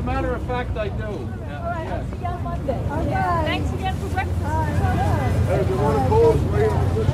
A matter of fact, I do. Alright, have a good one. Thanks again for breakfast. Aquí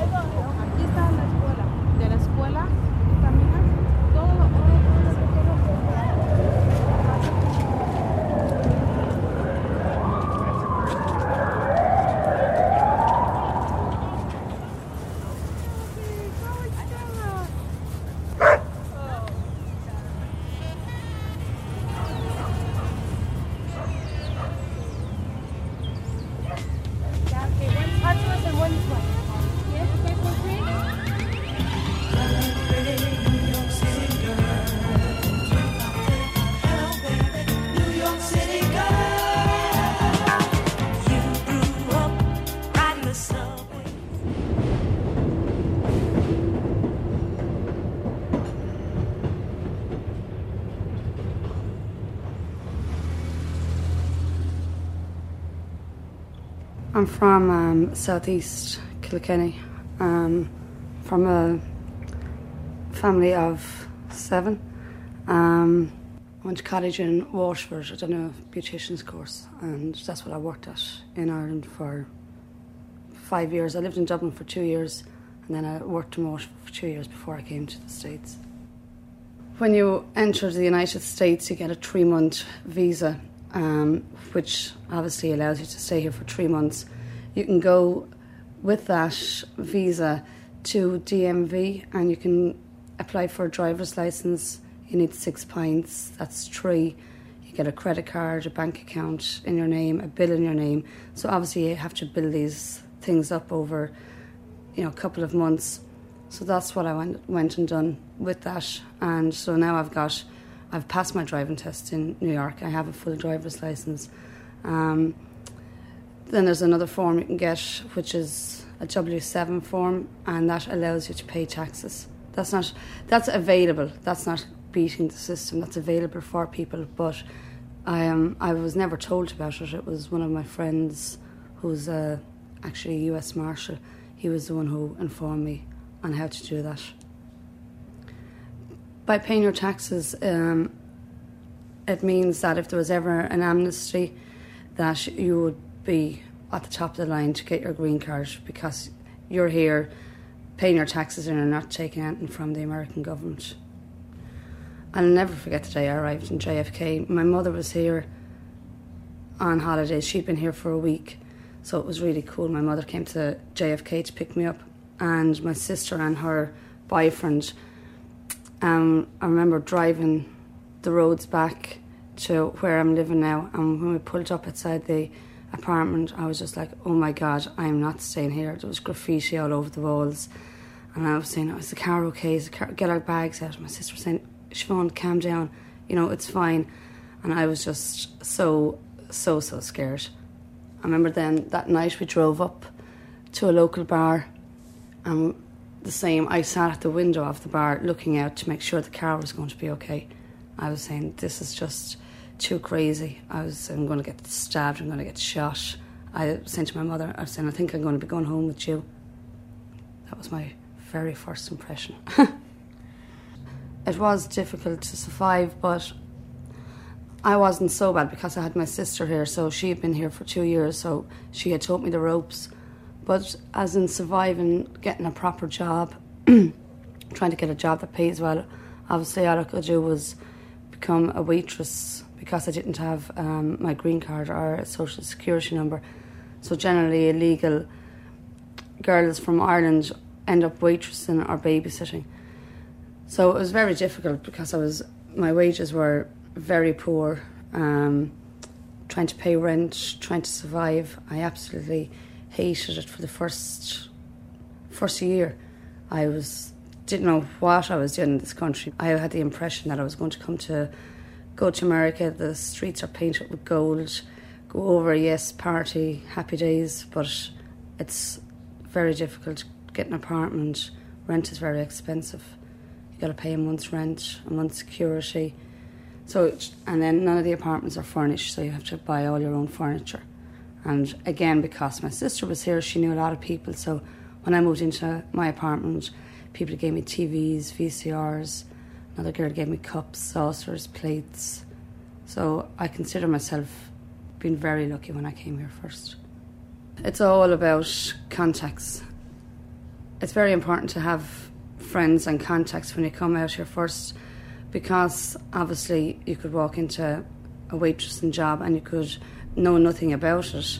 I'm from um, southeast Kilkenny, um, from a family of seven. Um, I went to college in Wexford. I done a beautician's course, and that's what I worked at in Ireland for five years. I lived in Dublin for two years, and then I worked in Wexford for two years before I came to the States. When you enter the United States, you get a three month visa, um, which obviously allows you to stay here for three months. You can go with that visa to DMV and you can apply for a driver's license. You need six points, that's three. You get a credit card, a bank account in your name, a bill in your name. So obviously you have to build these things up over you know, a couple of months. So that's what I went, went and done with that. And so now I've got, I've passed my driving test in New York. I have a full driver's license. Um, then there's another form you can get, which is a W7 form, and that allows you to pay taxes. That's not, that's available. That's not beating the system. That's available for people. But I um, I was never told about it. It was one of my friends, who's uh, actually a U.S. Marshal. He was the one who informed me on how to do that. By paying your taxes, um, it means that if there was ever an amnesty, that you would be at the top of the line to get your green card because you're here paying your taxes and you're not taking anything from the American government. I'll never forget the day I arrived in JFK. My mother was here on holidays. She'd been here for a week, so it was really cool. My mother came to JFK to pick me up, and my sister and her boyfriend. Um, I remember driving the roads back to where I'm living now, and when we pulled up outside the apartment, I was just like, "Oh my God, I am not staying here." There was graffiti all over the walls, and I was saying, "Oh, "Is the car okay? Is the car? Get our bags out." My sister was saying, "Siobhan, calm down. You know it's fine," and I was just so, so, so scared. I remember then that night we drove up to a local bar, and the same. I sat at the window of the bar looking out to make sure the car was going to be okay. I was saying, "This is just." too crazy. I was, I'm going to get stabbed, I'm going to get shot. I saying to my mother, I was saying, I think I'm going to be going home with you. That was my very first impression. it was difficult to survive, but I wasn't so bad because I had my sister here, so she had been here for two years, so she had taught me the ropes. But as in surviving, getting a proper job, trying to get a job that pays well, obviously all I could do was become a waitress because I didn't have um, my green card or a social security number. So generally, illegal girls from Ireland end up waitressing or babysitting. So it was very difficult because I was my wages were very poor. Um, trying to pay rent, trying to survive. I absolutely hated it for the first first year. I was didn't know what I was doing in this country. I had the impression that I was going to come to go to America. The streets are painted with gold. Go over, yes, party, happy days, but it's very difficult to get an apartment. Rent is very expensive. You got to pay a month's rent, a month's security. So, and then none of the apartments are furnished, so you have to buy all your own furniture. And again, because my sister was here, she knew a lot of people. So when I moved into my apartment, people gave me TVs, VCRs. Another girl gave me cups, saucers, plates. So I consider myself being very lucky when I came here first. It's all about contacts. It's very important to have friends and contacts when you come out here first because obviously you could walk into a waitressing job and you could know nothing about it.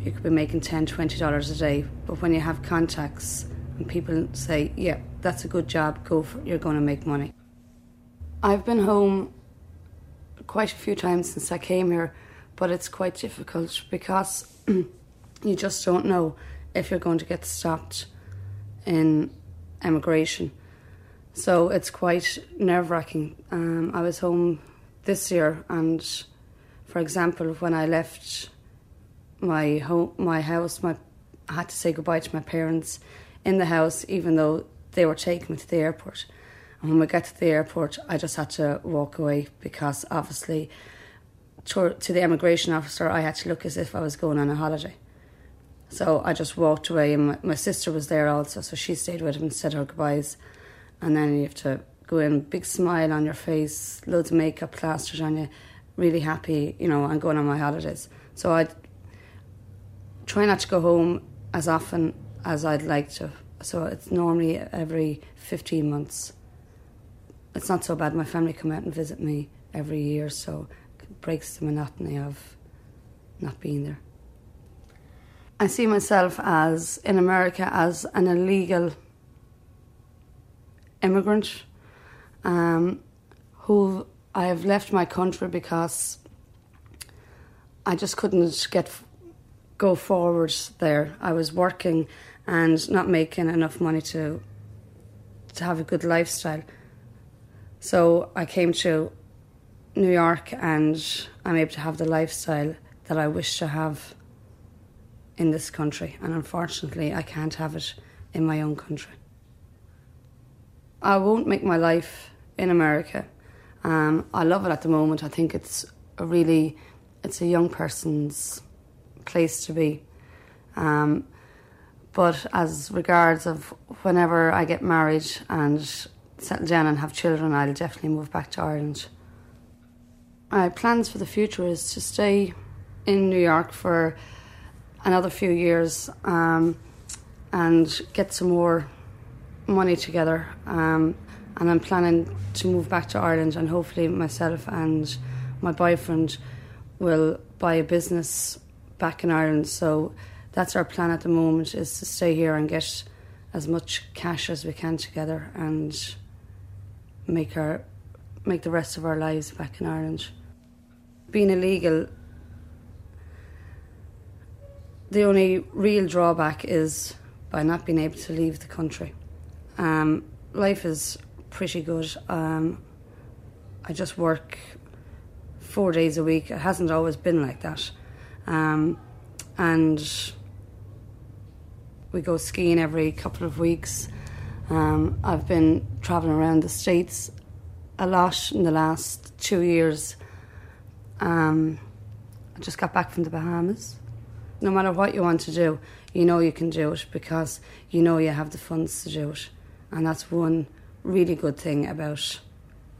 You could be making $10, $20 a day. But when you have contacts and people say, yeah, that's a good job, go for it, you're going to make money. I've been home quite a few times since I came here, but it's quite difficult because you just don't know if you're going to get stopped in emigration. So it's quite nerve wracking. Um, I was home this year, and for example, when I left my home, my house, my I had to say goodbye to my parents in the house, even though they were taking me to the airport. And when we got to the airport, I just had to walk away because obviously, to, to the immigration officer, I had to look as if I was going on a holiday. So I just walked away, and my, my sister was there also, so she stayed with him and said her goodbyes. And then you have to go in, big smile on your face, loads of makeup plastered on you, really happy, you know, and going on my holidays. So I try not to go home as often as I'd like to. So it's normally every 15 months. It's not so bad. My family come out and visit me every year, so it breaks the monotony of not being there. I see myself as in America as an illegal immigrant um, who I have left my country because I just couldn't get go forward there. I was working and not making enough money to to have a good lifestyle. So I came to New York and I'm able to have the lifestyle that I wish to have in this country, and unfortunately, I can't have it in my own country. I won't make my life in America. Um, I love it at the moment. I think it's a really, it's a young person's place to be. Um, but as regards of whenever I get married and settle down and have children, I'll definitely move back to Ireland. My plans for the future is to stay in New York for another few years um, and get some more money together. Um, and I'm planning to move back to Ireland, and hopefully, myself and my boyfriend will buy a business back in Ireland. So that's our plan at the moment: is to stay here and get as much cash as we can together and make our make the rest of our lives back in Ireland. Being illegal the only real drawback is by not being able to leave the country. Um, life is pretty good. Um, I just work four days a week. It hasn't always been like that. Um, and we go skiing every couple of weeks. Um, I've been travelling around the States a lot in the last two years. Um, I just got back from the Bahamas no matter what you want to do, you know you can do it because you know you have the funds to do it. And that's one really good thing about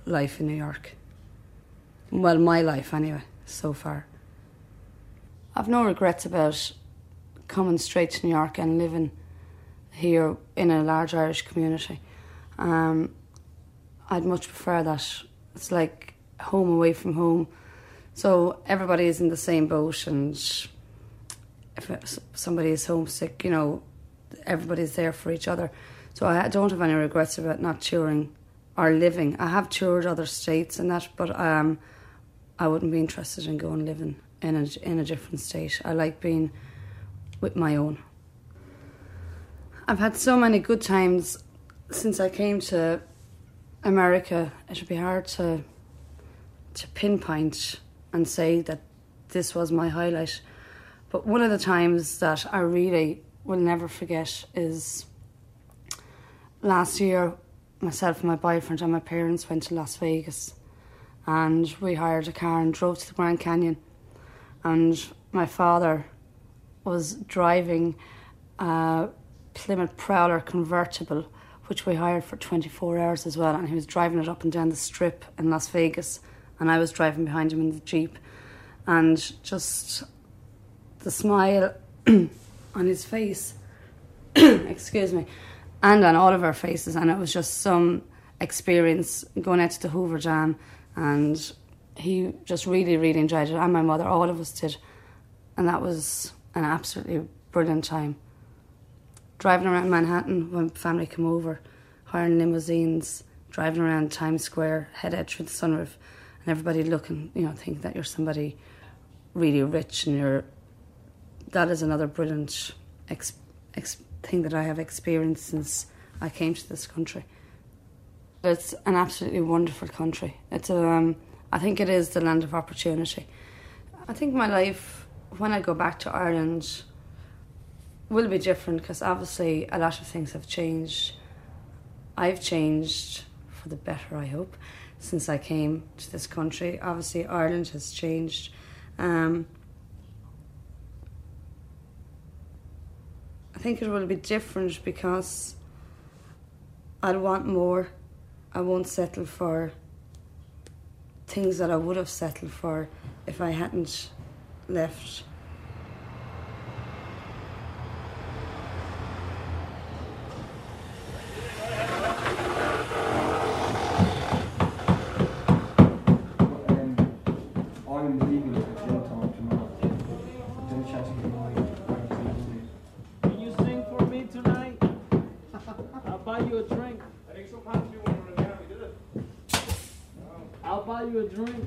life in New York. Well, my life anyway, so far. I've no regrets about coming straight to New York and living here in a large Irish community. Um, I'd much prefer that. It's like home away from home. So everybody is in the same boat and if somebody is homesick, you know, everybody's there for each other. So I don't have any regrets about not touring or living. I have toured other states and that, but um, I wouldn't be interested in going living in a, in a different state. I like being with my own. I've had so many good times since I came to America. It would be hard to to pinpoint and say that this was my highlight. But one of the times that I really will never forget is last year myself and my boyfriend and my parents went to Las Vegas and we hired a car and drove to the Grand Canyon. And my father was driving a Plymouth Prowler convertible, which we hired for 24 hours as well. And he was driving it up and down the strip in Las Vegas, and I was driving behind him in the Jeep. And just the smile on his face, excuse me, and on all of our faces. And it was just some experience going out to the Hoover Dam. And he just really, really enjoyed it. And my mother, all of us did. And that was an absolutely brilliant time. Driving around Manhattan when family come over, hiring limousines, driving around Times Square, head out through the sunroof, and everybody looking, you know, think that you're somebody really rich and you're. That is another brilliant ex, ex, thing that I have experienced since I came to this country. It's an absolutely wonderful country. It's a, um, I think it is the land of opportunity. I think my life, when I go back to Ireland, will be different because obviously a lot of things have changed. I've changed for the better, I hope, since I came to this country. Obviously, Ireland has changed. Um, think it will be different because I'll want more. I won't settle for things that I would have settled for if I hadn't left. You a drink. I think sometimes you want to we did it. I'll buy you a drink.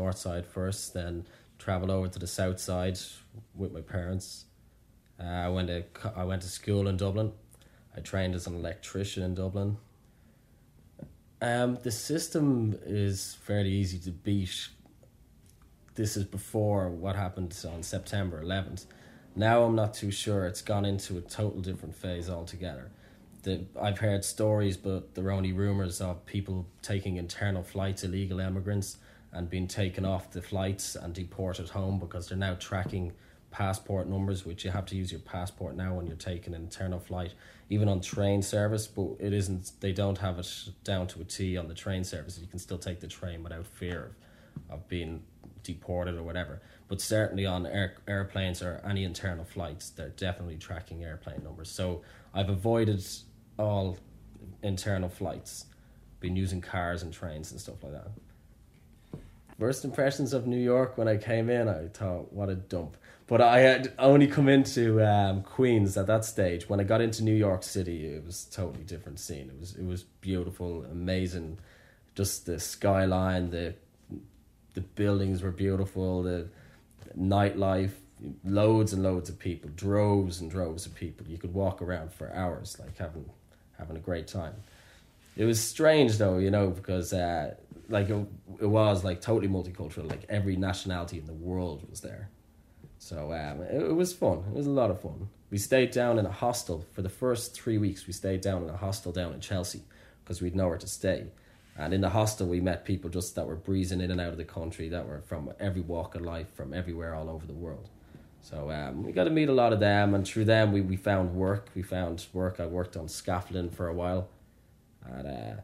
North side first, then travelled over to the south side with my parents. Uh, I went to I went to school in Dublin. I trained as an electrician in Dublin. Um, the system is fairly easy to beat. This is before what happened on September 11th. Now I'm not too sure. It's gone into a total different phase altogether the, I've heard stories, but they're only rumors of people taking internal flights, illegal immigrants, and being taken off the flights and deported home because they're now tracking passport numbers, which you have to use your passport now when you're taking an internal flight, even on train service. But it isn't; they don't have it down to a T on the train service. You can still take the train without fear of, of being deported or whatever. But certainly on air, airplanes or any internal flights, they're definitely tracking airplane numbers. So I've avoided all internal flights, been using cars and trains and stuff like that. First impressions of New York when I came in, I thought, what a dump. But I had only come into um, Queens at that stage. When I got into New York City, it was totally different scene. It was it was beautiful, amazing. Just the skyline, the the buildings were beautiful, the nightlife, loads and loads of people, droves and droves of people. You could walk around for hours, like having having a great time. It was strange though, you know, because uh, like it, it was like totally multicultural. Like every nationality in the world was there. So um, it, it was fun. It was a lot of fun. We stayed down in a hostel for the first three weeks. We stayed down in a hostel down in Chelsea because we'd nowhere to stay. And in the hostel, we met people just that were breezing in and out of the country that were from every walk of life, from everywhere all over the world. So um, we got to meet a lot of them, and through them, we, we found work. We found work. I worked on scaffolding for a while. And uh,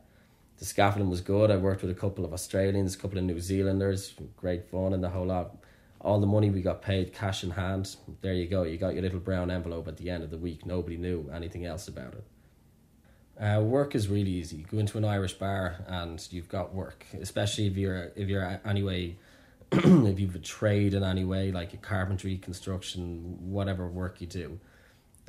the scaffolding was good. I worked with a couple of Australians, a couple of New Zealanders, great fun and the whole lot. All the money we got paid cash in hand. There you go. You got your little brown envelope at the end of the week. Nobody knew anything else about it. Uh, work is really easy. Go into an Irish bar and you've got work. Especially if you're if you're anyway, if you've a trade in any way, like a carpentry, construction, whatever work you do.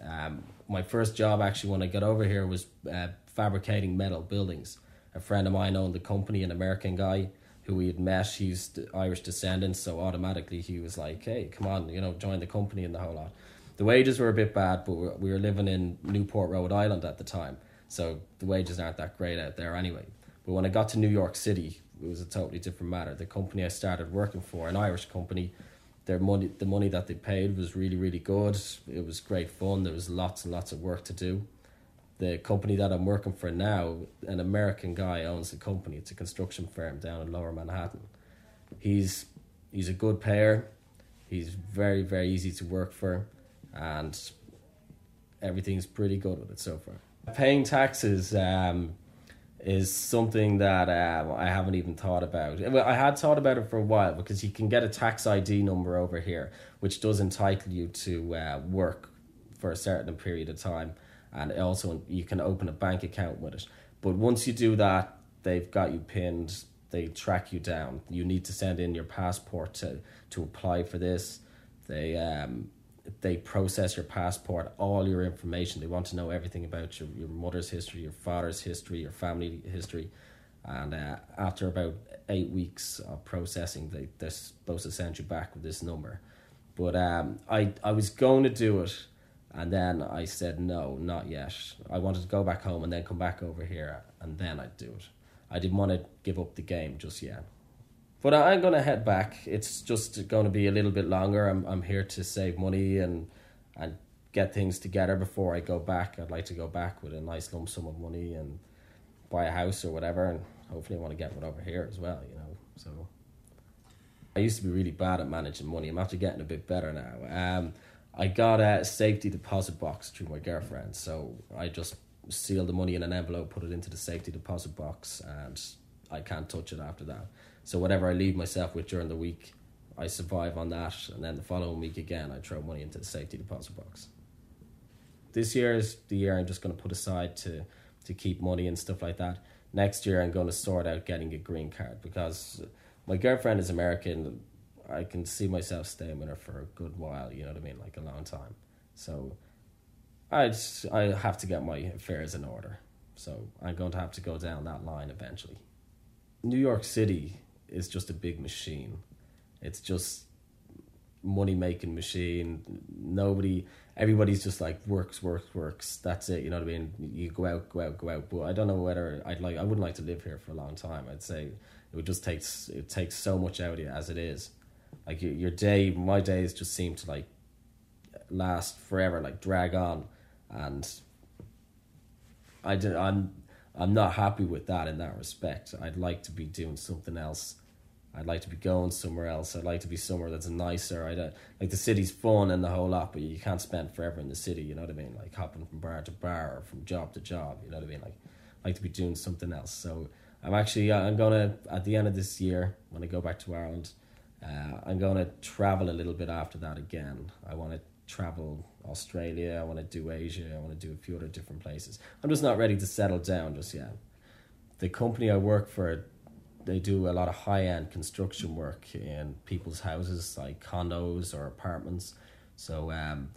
Um, my first job actually when I got over here was uh, fabricating metal buildings. A friend of mine owned the company, an American guy who we had met. He's Irish descendant, so automatically he was like, "Hey, come on, you know, join the company and the whole lot." The wages were a bit bad, but we were living in Newport, Rhode Island at the time, so the wages aren't that great out there anyway. But when I got to New York City, it was a totally different matter. The company I started working for, an Irish company, their money, the money that they paid was really, really good. It was great fun. There was lots and lots of work to do the company that I'm working for now, an American guy owns the company. It's a construction firm down in Lower Manhattan. He's he's a good payer. He's very very easy to work for, and everything's pretty good with it so far. Paying taxes um, is something that um, I haven't even thought about. Well, I had thought about it for a while because you can get a tax ID number over here, which does entitle you to uh, work for a certain period of time and also you can open a bank account with it. But once you do that, they've got you pinned. They track you down. You need to send in your passport to to apply for this. They um they process your passport, all your information. They want to know everything about your, your mother's history, your father's history, your family history. And uh, after about eight weeks of processing, they, they're supposed to send you back with this number. But um, I, I was going to do it and then I said, no, not yet. I wanted to go back home and then come back over here and then I'd do it. I didn't want to give up the game just yet. But I'm going to head back. It's just going to be a little bit longer. I'm, I'm here to save money and, and get things together before I go back. I'd like to go back with a nice lump sum of money and buy a house or whatever. And hopefully, I want to get one over here as well, you know. So I used to be really bad at managing money. I'm actually getting a bit better now. Um, I got a safety deposit box through my girlfriend, so I just sealed the money in an envelope, put it into the safety deposit box, and I can't touch it after that. So whatever I leave myself with during the week, I survive on that, and then the following week again, I throw money into the safety deposit box. This year is the year I'm just going to put aside to to keep money and stuff like that. Next year, I'm going to sort out getting a green card because my girlfriend is American I can see myself staying with her for a good while. You know what I mean, like a long time. So I just, I have to get my affairs in order. So I'm going to have to go down that line eventually. New York City is just a big machine. It's just money making machine. Nobody, everybody's just like works, works, works. That's it. You know what I mean? You go out, go out, go out. But I don't know whether I'd like. I wouldn't like to live here for a long time. I'd say it would just takes it takes so much out of you as it is like your, your day my days just seem to like last forever like drag on. And i did i'm i'm not happy with that in that respect. I'd like to be doing something else. I'd like to be going somewhere else. I'd like to be somewhere that's nicer. I don't like the city's fun and the whole lot but you can't spend forever in the city you know what i mean? Like hopping from bar to bar or from job to job you know what i mean? Like I like to be doing something else. So i'm actually uh, i'm gonna at the end of this year when i go back to ireland uh, I'm going to travel a little bit after that again. I want to travel Australia. I want to do Asia. I want to do a few other different places. I'm just not ready to settle down just yet. The company I work for, they do a lot of high end construction work in people's houses, like condos or apartments. So um,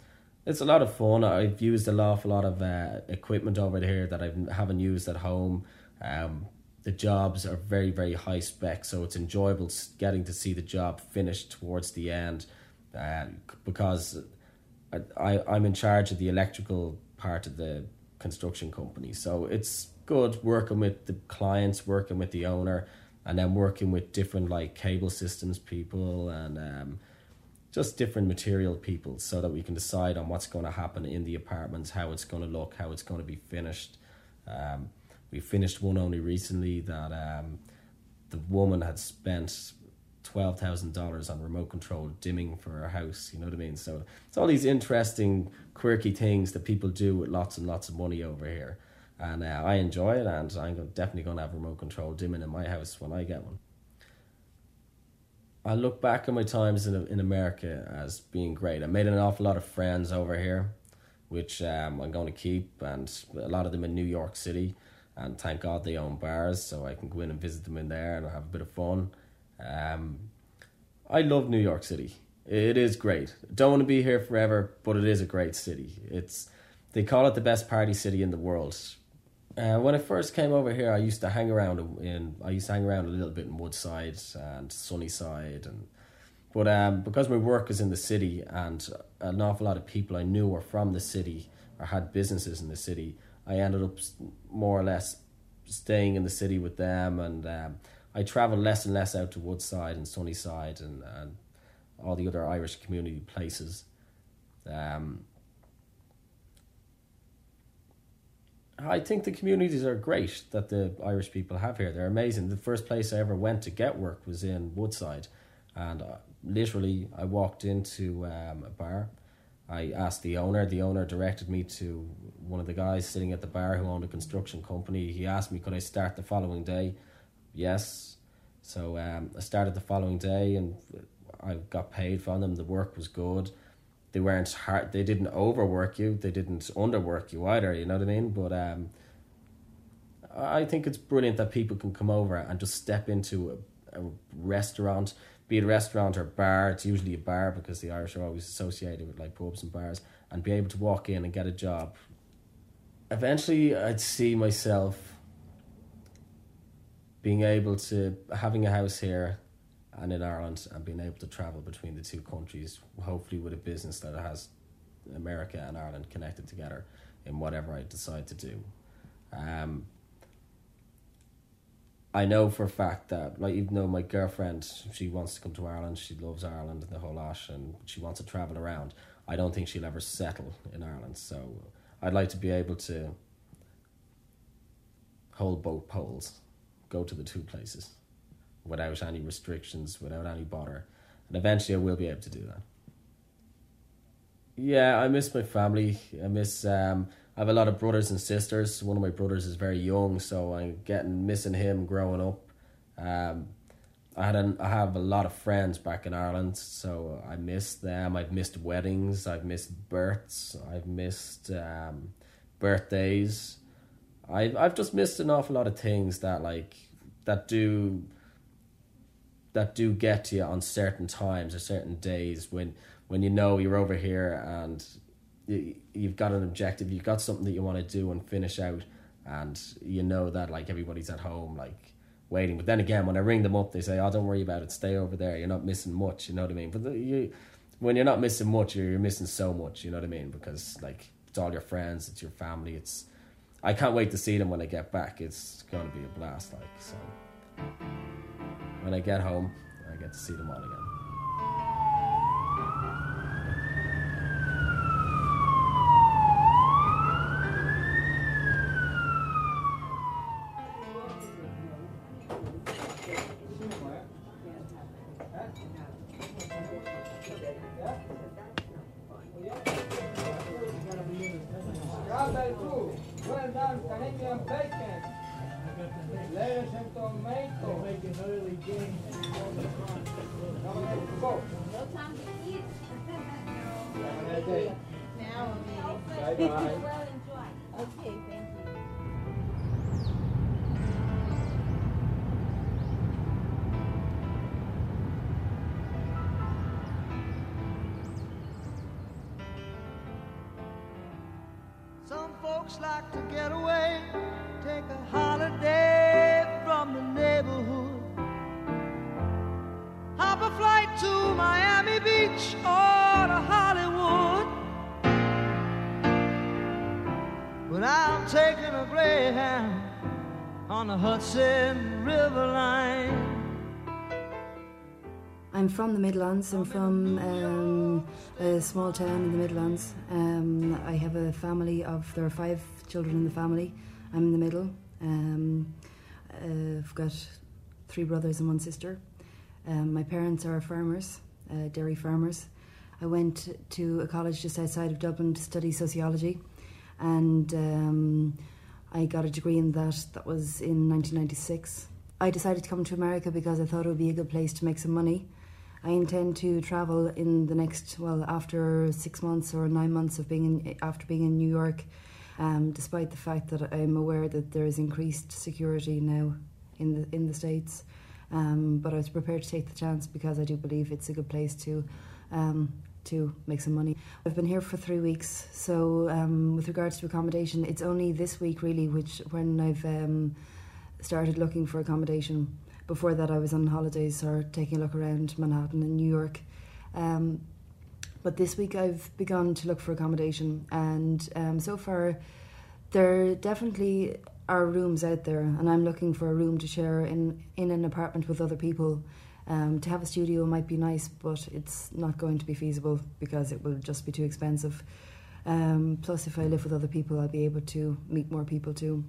it's a lot of fun. I've used an awful lot of uh, equipment over here that I haven't used at home. Um, the jobs are very very high spec so it's enjoyable getting to see the job finished towards the end uh, because I, I'm in charge of the electrical part of the construction company. So it's good working with the clients working with the owner and then working with different like cable systems people and um, just different material people so that we can decide on what's going to happen in the apartments how it's going to look how it's going to be finished. Um, We finished one only recently that um, the woman had spent twelve thousand dollars on remote control dimming for her house. You know what I mean? So it's all these interesting, quirky things that people do with lots and lots of money over here, and uh, I enjoy it. And I'm definitely going to have remote control dimming in my house when I get one. I look back at my times in in America as being great. I made an awful lot of friends over here, which um, I'm going to keep, and a lot of them in New York City. And thank God they own bars, so I can go in and visit them in there and have a bit of fun. Um, I love New York City. It is great. Don't want to be here forever, but it is a great city. It's they call it the best party city in the world. Uh, when I first came over here, I used to hang around in. I used to hang around a little bit in Woodside and Sunnyside, and but um, because my work is in the city and an awful lot of people I knew were from the city or had businesses in the city, I ended up more or less staying in the city with them, and um, I travel less and less out to Woodside and Sunnyside and, and all the other Irish community places. Um, I think the communities are great that the Irish people have here. They're amazing. The first place I ever went to get work was in Woodside, and uh, literally I walked into um, a bar. I asked the owner. The owner directed me to one of the guys sitting at the bar who owned a construction company. He asked me could I start the following day. Yes, so um, I started the following day, and I got paid from them. The work was good they weren't hard they didn't overwork you they didn't underwork you either you know what i mean but um i think it's brilliant that people can come over and just step into a, a restaurant be it a restaurant or bar it's usually a bar because the irish are always associated with like pubs and bars and be able to walk in and get a job eventually i'd see myself being able to having a house here and in Ireland and being able to travel between the two countries, hopefully with a business that has America and Ireland connected together in whatever I decide to do. Um, I know for a fact that, like, even though my girlfriend, she wants to come to Ireland, she loves Ireland and the whole lot, and she wants to travel around, I don't think she'll ever settle in Ireland. So I'd like to be able to hold both poles, go to the two places without any restrictions, without any bother. And eventually I will be able to do that. Yeah, I miss my family. I miss um I have a lot of brothers and sisters. One of my brothers is very young, so I'm getting missing him growing up. Um I had an, I have a lot of friends back in Ireland, so I miss them. I've missed weddings, I've missed births, I've missed um, birthdays. I've I've just missed an awful lot of things that like that do that do get to you on certain times or certain days when when you know you're over here and you, you've got an objective, you've got something that you want to do and finish out, and you know that like everybody's at home like waiting. But then again, when I ring them up, they say, "Oh, don't worry about it. Stay over there. You're not missing much." You know what I mean? But the, you, when you're not missing much, you're, you're missing so much. You know what I mean? Because like it's all your friends, it's your family. It's I can't wait to see them when I get back. It's going to be a blast. Like so when I get home, I get to see them all again. Hudson River line. I'm from the Midlands. I'm from um, a small town in the Midlands. Um, I have a family of there are five children in the family. I'm in the middle. Um, I've got three brothers and one sister. Um, my parents are farmers, uh, dairy farmers. I went to a college just outside of Dublin to study sociology, and um, I got a degree in that. That was in 1996. I decided to come to America because I thought it would be a good place to make some money. I intend to travel in the next, well, after six months or nine months of being in, after being in New York, um, despite the fact that I'm aware that there is increased security now in the in the states. Um, but I was prepared to take the chance because I do believe it's a good place to um, to make some money. I've been here for three weeks, so um, with regards to accommodation, it's only this week really which when I've um, started looking for accommodation. Before that, I was on holidays or taking a look around Manhattan and New York. Um, but this week, I've begun to look for accommodation, and um, so far, there definitely are rooms out there, and I'm looking for a room to share in in an apartment with other people. Um, to have a studio might be nice, but it's not going to be feasible because it will just be too expensive. Um, plus, if I live with other people, I'll be able to meet more people too.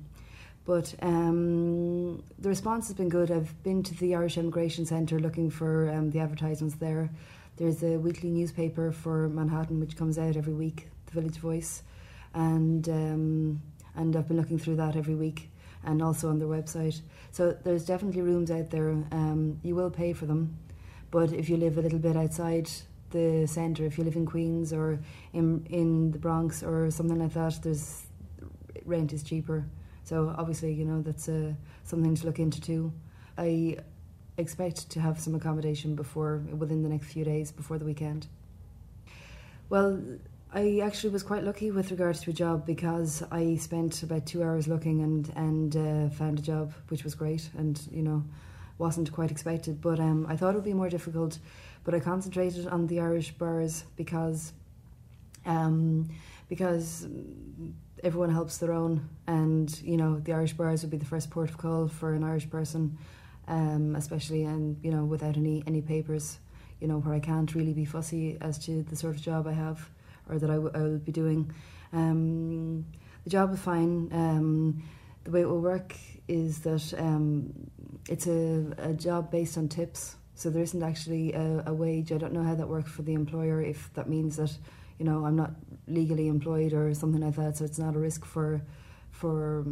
But um, the response has been good. I've been to the Irish Immigration Centre looking for um, the advertisements there. There's a weekly newspaper for Manhattan which comes out every week, the Village Voice, and um, and I've been looking through that every week and also on their website. So there's definitely rooms out there. Um, you will pay for them, but if you live a little bit outside the centre, if you live in Queens or in in the Bronx or something like that, there's rent is cheaper. So obviously, you know that's uh, something to look into too. I expect to have some accommodation before within the next few days before the weekend. Well, I actually was quite lucky with regards to a job because I spent about two hours looking and and uh, found a job, which was great, and you know, wasn't quite expected. But um, I thought it would be more difficult, but I concentrated on the Irish bars because, um, because everyone helps their own, and you know, the Irish bars would be the first port of call for an Irish person, um, especially and you know, without any any papers, you know, where I can't really be fussy as to the sort of job I have or that I, w- I will be doing. Um, the job was fine. Um, the way it will work is that um, it's a, a job based on tips. So there isn't actually a, a wage. I don't know how that works for the employer. If that means that, you know, I'm not legally employed or something like that. So it's not a risk for, for,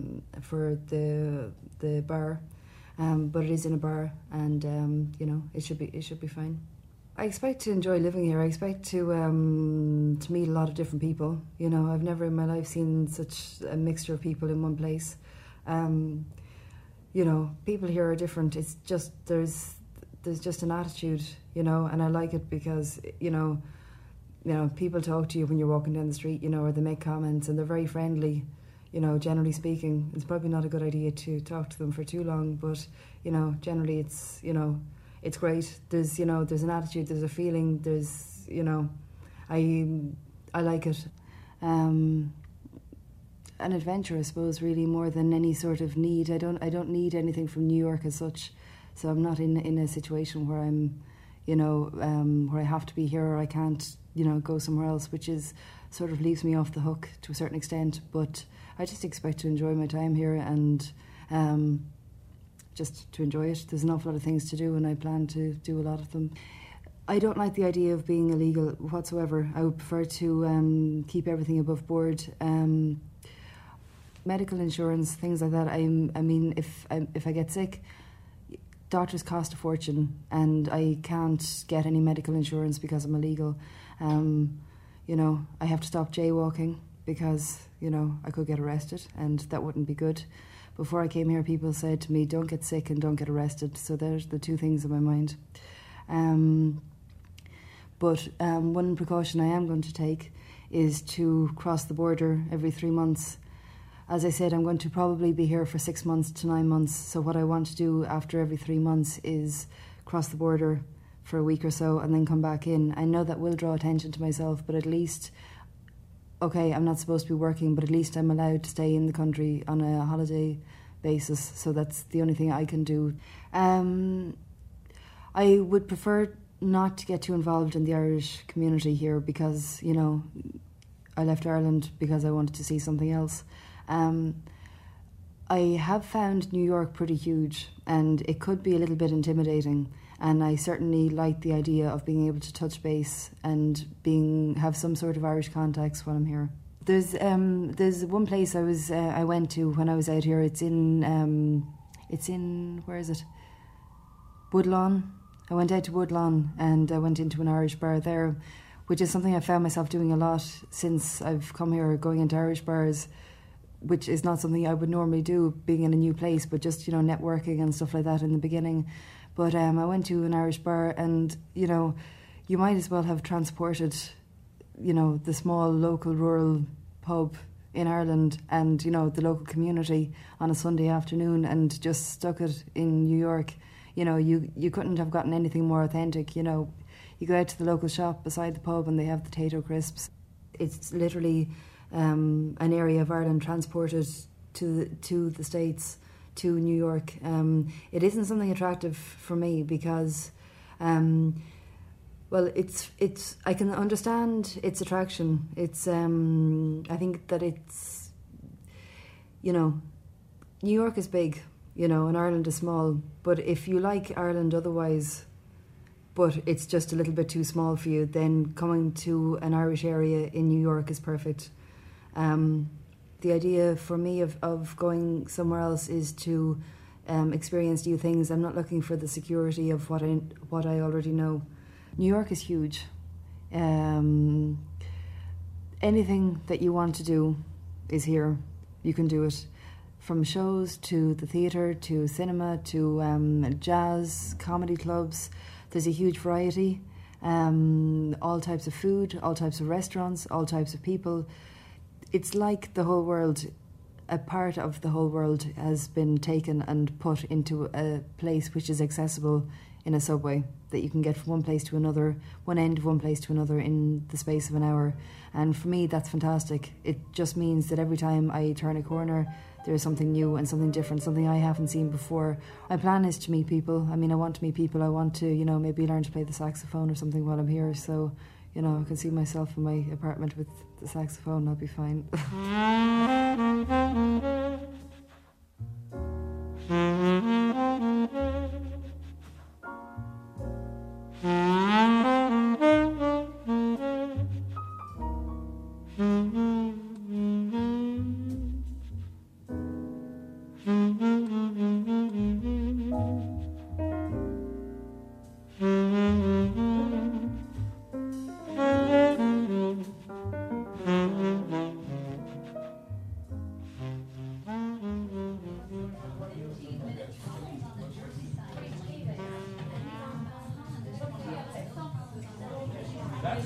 for the the bar. Um, but it is in a bar, and um, you know it should be it should be fine. I expect to enjoy living here. I expect to um, to meet a lot of different people. You know, I've never in my life seen such a mixture of people in one place. Um, you know, people here are different. It's just there's there's just an attitude, you know, and I like it because you know, you know, people talk to you when you're walking down the street, you know, or they make comments and they're very friendly. You know, generally speaking, it's probably not a good idea to talk to them for too long, but you know, generally it's you know it's great. There's you know there's an attitude, there's a feeling, there's you know, I I like it. Um, an adventure, I suppose, really more than any sort of need. I don't I don't need anything from New York as such, so I'm not in in a situation where I'm, you know, um, where I have to be here or I can't you know go somewhere else, which is sort of leaves me off the hook to a certain extent. But I just expect to enjoy my time here and. Um, just to enjoy it. There's an awful lot of things to do, and I plan to do a lot of them. I don't like the idea of being illegal whatsoever. I would prefer to um, keep everything above board. Um, medical insurance, things like that. I'm, I mean, if I, if I get sick, doctors cost a fortune, and I can't get any medical insurance because I'm illegal. Um, you know, I have to stop jaywalking because you know I could get arrested, and that wouldn't be good before I came here, people said to me, "Don't get sick and don't get arrested." So there's the two things in my mind. Um, but um, one precaution I am going to take is to cross the border every three months. As I said, I'm going to probably be here for six months to nine months. So what I want to do after every three months is cross the border for a week or so and then come back in. I know that will draw attention to myself, but at least okay, I'm not supposed to be working, but at least I'm allowed to stay in the country on a holiday basis. So that's the only thing I can do. Um, I would prefer not to get too involved in the Irish community here because, you know, I left Ireland because I wanted to see something else. Um, I have found New York pretty huge, and it could be a little bit intimidating. And I certainly like the idea of being able to touch base and being have some sort of Irish contacts while I'm here. There's um, there's one place I was uh, I went to when I was out here. It's in um, it's in where is it? Woodlawn. I went out to Woodlawn and I went into an Irish bar there, which is something I found myself doing a lot since I've come here, going into Irish bars, which is not something I would normally do being in a new place, but just, you know, networking and stuff like that in the beginning. But um, I went to an Irish bar and, you know, you might as well have transported, you know, the small local rural pub in Ireland and, you know, the local community on a Sunday afternoon and just stuck it in New York you know, you you couldn't have gotten anything more authentic. You know, you go out to the local shop beside the pub and they have potato crisps. It's literally um, an area of Ireland transported to the, to the states to New York. Um, it isn't something attractive for me because. Um, well, it's it's. I can understand its attraction. It's. Um, I think that it's. You know, New York is big, you know, and Ireland is small. But if you like Ireland otherwise, but it's just a little bit too small for you, then coming to an Irish area in New York is perfect. Um, the idea for me of, of going somewhere else is to um, experience new things. I'm not looking for the security of what I what I already know. New York is huge. Um, anything that you want to do is here. You can do it from shows to the theatre to cinema to um, jazz, comedy clubs. There's a huge variety. Um, all types of food, all types of restaurants, all types of people. It's like the whole world, a part of the whole world has been taken and put into a place which is accessible in a subway that you can get from one place to another, one end of one place to another in the space of an hour. And for me, that's fantastic. It just means that every time I turn a corner, there's something new and something different, something I haven't seen before. My plan is to meet people. I mean, I want to meet people. I want to, you know, maybe learn to play the saxophone or something while I'm here. So, you know, I can see myself in my apartment with the saxophone. I'll be fine.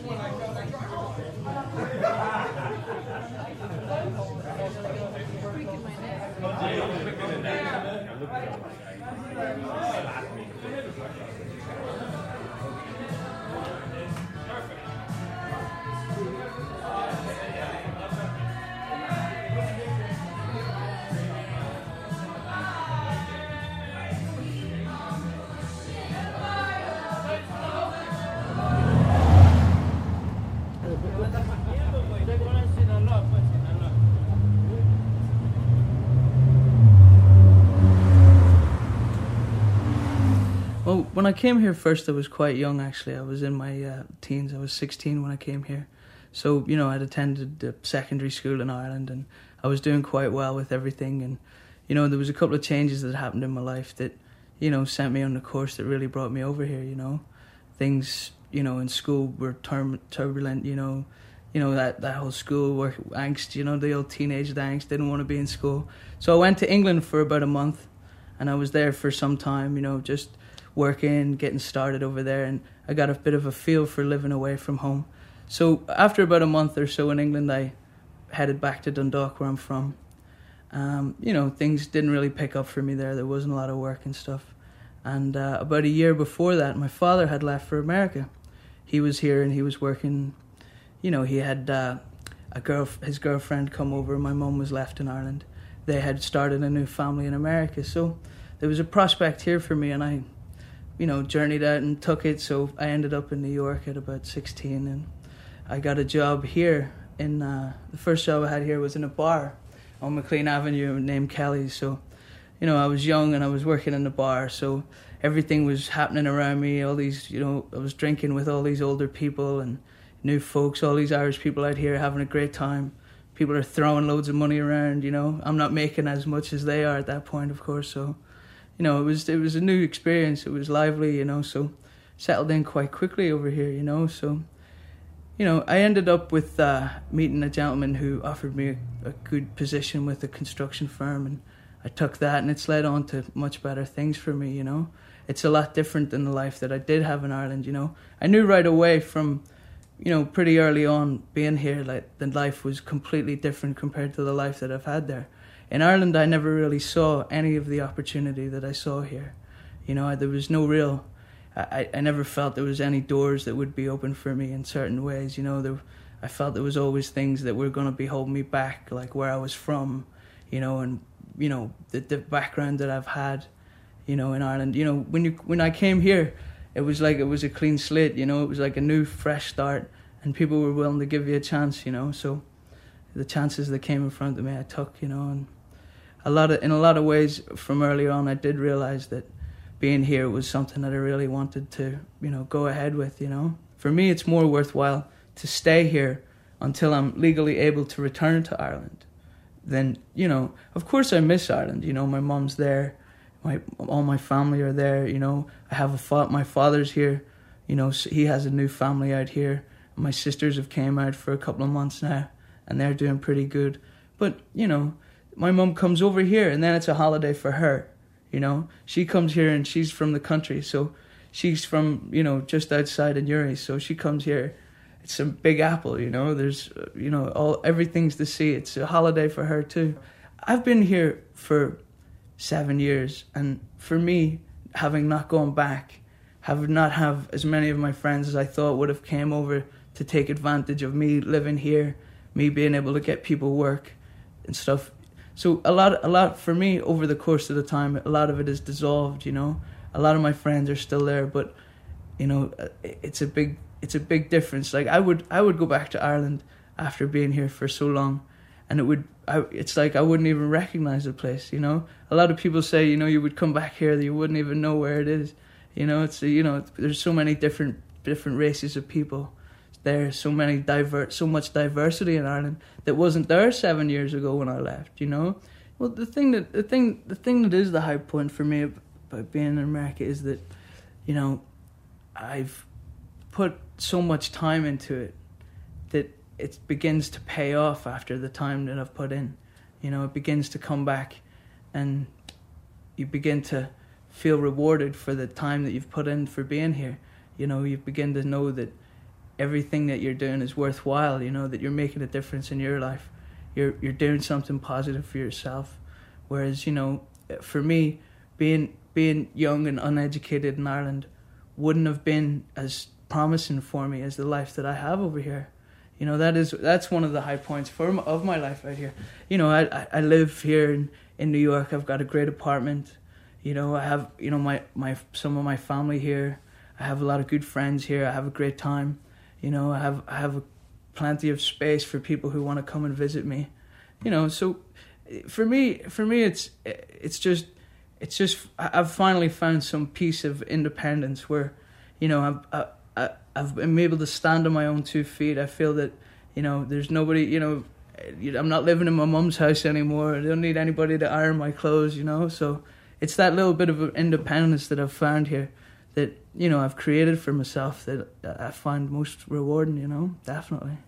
Well, when I came here first, I was quite young. Actually, I was in my uh, teens. I was sixteen when I came here. So you know, I'd attended the secondary school in Ireland, and I was doing quite well with everything. And you know, there was a couple of changes that happened in my life that you know sent me on the course that really brought me over here. You know, things you know in school were turb- turbulent. You know, you know that that whole school work angst. You know, the old teenage angst. Didn't want to be in school. So I went to England for about a month, and I was there for some time. You know, just working, getting started over there, and I got a bit of a feel for living away from home. So after about a month or so in England, I headed back to Dundalk, where I'm from. Um, you know, things didn't really pick up for me there. There wasn't a lot of work and stuff. And uh, about a year before that, my father had left for America. He was here and he was working. You know, he had uh, a girl, his girlfriend, come over. My mum was left in Ireland. They had started a new family in America, so there was a prospect here for me, and I you know, journeyed out and took it. So I ended up in New York at about 16 and I got a job here in, uh, the first job I had here was in a bar on McLean Avenue named Kelly's. So, you know, I was young and I was working in the bar, so everything was happening around me. All these, you know, I was drinking with all these older people and new folks, all these Irish people out here having a great time. People are throwing loads of money around, you know. I'm not making as much as they are at that point, of course, so you know, it was it was a new experience. It was lively, you know, so settled in quite quickly over here, you know, so you know, I ended up with uh, meeting a gentleman who offered me a, a, good position with a construction firm, and I took that, and it's led on to much better things for me. You know, it's a lot different than the life that I did have in Ireland. You know, I knew right away from, you know, pretty early on being here, like the life was completely different compared to the life that I've had there. In Ireland, I never really saw any of the opportunity that I saw here. You know, there was no real I, I never felt there was any doors that would be open for me in certain ways. You know, there, I felt there was always things that were going to be holding me back, like where I was from, you know, and you know the the background that I've had, you know, in Ireland. You know, when you when I came here, it was like it was a clean slate. You know, it was like a new fresh start, and people were willing to give you a chance. You know, so the chances that came in front of me, I took. You know, and a lot of in a lot of ways from early on, I did realize that being here was something that I really wanted to, you know, go ahead with, you know. For me, it's more worthwhile to stay here until I'm legally able to return to Ireland. Then, you know, of course I miss Ireland. You know, my mom's there, my all my family are there. You know, I have a fa- my father's here. You know, he has a new family out here. My sisters have came out for a couple of months now, and they're doing pretty good. But you know, my mom comes over here, and then it's a holiday for her you know, she comes here and she's from the country, so she's from you know just outside of Newry, so she comes here. It's a big apple, you know. There's uh, you know all everything's to see. It's a holiday for her too. I've been here for seven years, and for me, having not gone back, have not have as many of my friends as I thought would have came over to take advantage of me living here, me being able to get people work and stuff. So a lot a lot for me over the course of the time a lot of it is dissolved you know. A lot of my friends are still there but you know uh, it's a big it's a big difference. Like i would i would go back to ireland after being here for so long and it would I, it's like i wouldn't even recognize the place you know. A lot of people say you know you would come back here that you wouldn't even know where it is you know. It's a, you know there's so many different different races of people there's so many diver so much diversity in Ireland that wasn't there seven years ago when I left. You know, well the thing that the thing the thing that is the high point for me about being in America is that, you know, I've put so much time into it that it begins to pay off after the time that I've put in. You know, it begins to come back, and you begin to feel rewarded for the time that you've put in for being here. You know, you begin to know that everything that you're doing is worthwhile. You know that you're making a difference in your life. You're you're doing something positive for yourself. Whereas you know, for me, being being young and uneducated in Ireland wouldn't have been as promising for me as the life that I have over here. You know that is that's one of the high points for of my life right here. You know I I live here in, in New York. I've got a great apartment. You know I have you know my my some of my family here. I have a lot of good friends here. I have a great time. You know, I have I have plenty of space for people who want to come and visit me. You know, so for me, for me, it's it's just it's just I've finally found some piece of independence where, you know, I've I, I've been able to stand on my own two feet. I feel that, you know, there's nobody, you know, I'm not living in my mom's house anymore. I don't need anybody to iron my clothes, you know. So it's that little bit of independence that I've found here that you know I've created for myself that I find most rewarding. You know, definitely.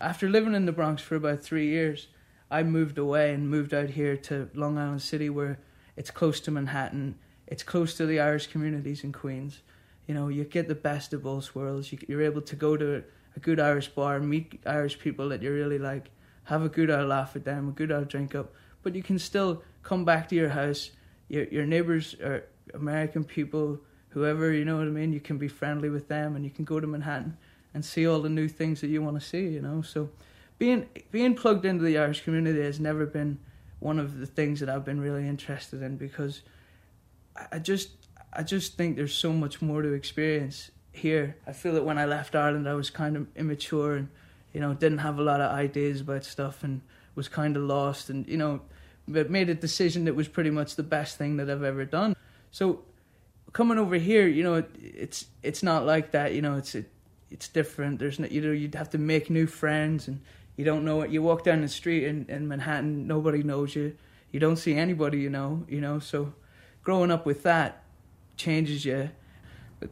After living in the Bronx for about three years, I moved away and moved out here to Long Island City, where it's close to Manhattan. It's close to the Irish communities in Queens. You know, you get the best of both worlds. You're able to go to a good Irish bar, meet Irish people that you really like, have a good old laugh with them, a good old drink up, but you can still come back to your house. Your your neighbors are American people whoever, you know what I mean? You can be friendly with them and you can go to Manhattan and see all the new things that you want to see, you know? So being being plugged into the Irish community has never been one of the things that I've been really interested in because I just I just think there's so much more to experience here. I feel that when I left Ireland I was kind of immature and you know didn't have a lot of ideas about stuff and was kind of lost, and you know, but made a decision that was pretty much the best thing that I've ever done. So coming over here, you know, it, it's it's not like that. You know, it's it, it's different. There's no, you know, you'd have to make new friends, and you don't know what. You walk down the street in, in Manhattan, nobody knows you. You don't see anybody, you know. You know, so growing up with that changes you. But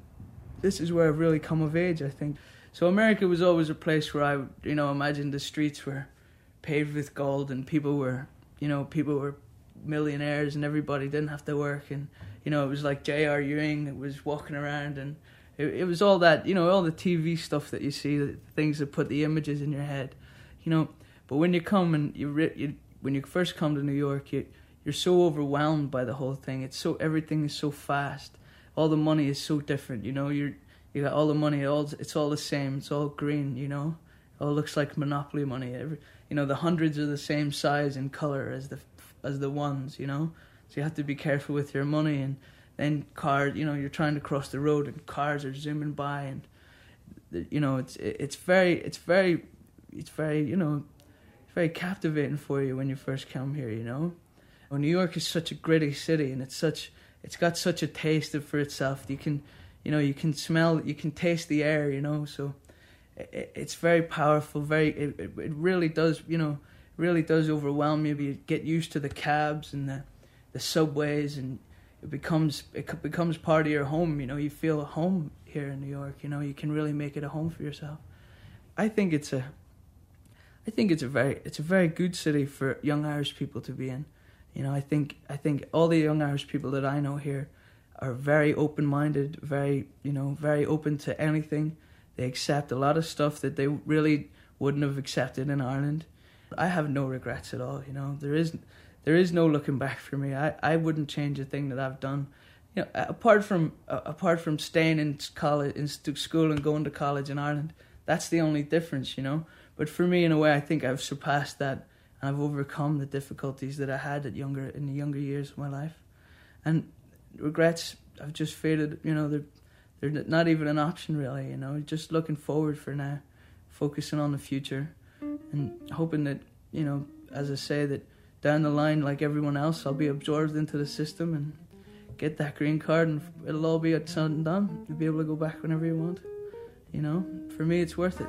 this is where I've really come of age, I think. So America was always a place where I, you know, imagined the streets were paved with gold and people were, you know, people were millionaires and everybody didn't have to work and you know it was like J.R. Ewing was walking around and it, it was all that you know all the TV stuff that you see the things that put the images in your head you know. But when you come and you, you when you first come to New York you you're so overwhelmed by the whole thing. It's so everything is so fast. All the money is so different you know. You're you got all the money all it's all the same. It's all green you know. It all looks like monopoly money. Every you know the hundreds are the same size and color as the as the ones, you know. So you have to be careful with your money, and then cars, you know, you're trying to cross the road, and cars are zooming by, and you know, it's it's very it's very it's very you know, very captivating for you when you first come here, you know. Well, New York is such a gritty city, and it's such it's got such a taste for itself. You can, you know, you can smell, you can taste the air, you know. So it, it's very powerful. Very, it, it really does, you know really does overwhelm you. You get used to the cabs and the the subways, and it becomes it becomes part of your home. You know, you feel at home here in New York. You know, you can really make it a home for yourself. I think it's a I think it's a very it's a very good city for young Irish people to be in. You know, I think I think all the young Irish people that I know here are very open minded, very you know, very open to anything. They accept a lot of stuff that they really wouldn't have accepted in Ireland. I have no regrets at all. You know, there is there is no looking back for me. I, I wouldn't change a thing that I've done. You know, apart from uh, apart from staying in college, in school, and going to college in Ireland, that's the only difference. You know, but for me, in a way, I think I've surpassed that. and I've overcome the difficulties that I had at younger in the younger years of my life, and regrets I've just faded. You know, they're they're not even an option really. You know, just looking forward for now, focusing on the future and hoping that you know, as I say, that down the line, like everyone else, I'll be absorbed into the system and get that green card, and it'll all be said and done. You'll be able to go back whenever you want. You know, for me, it's worth it.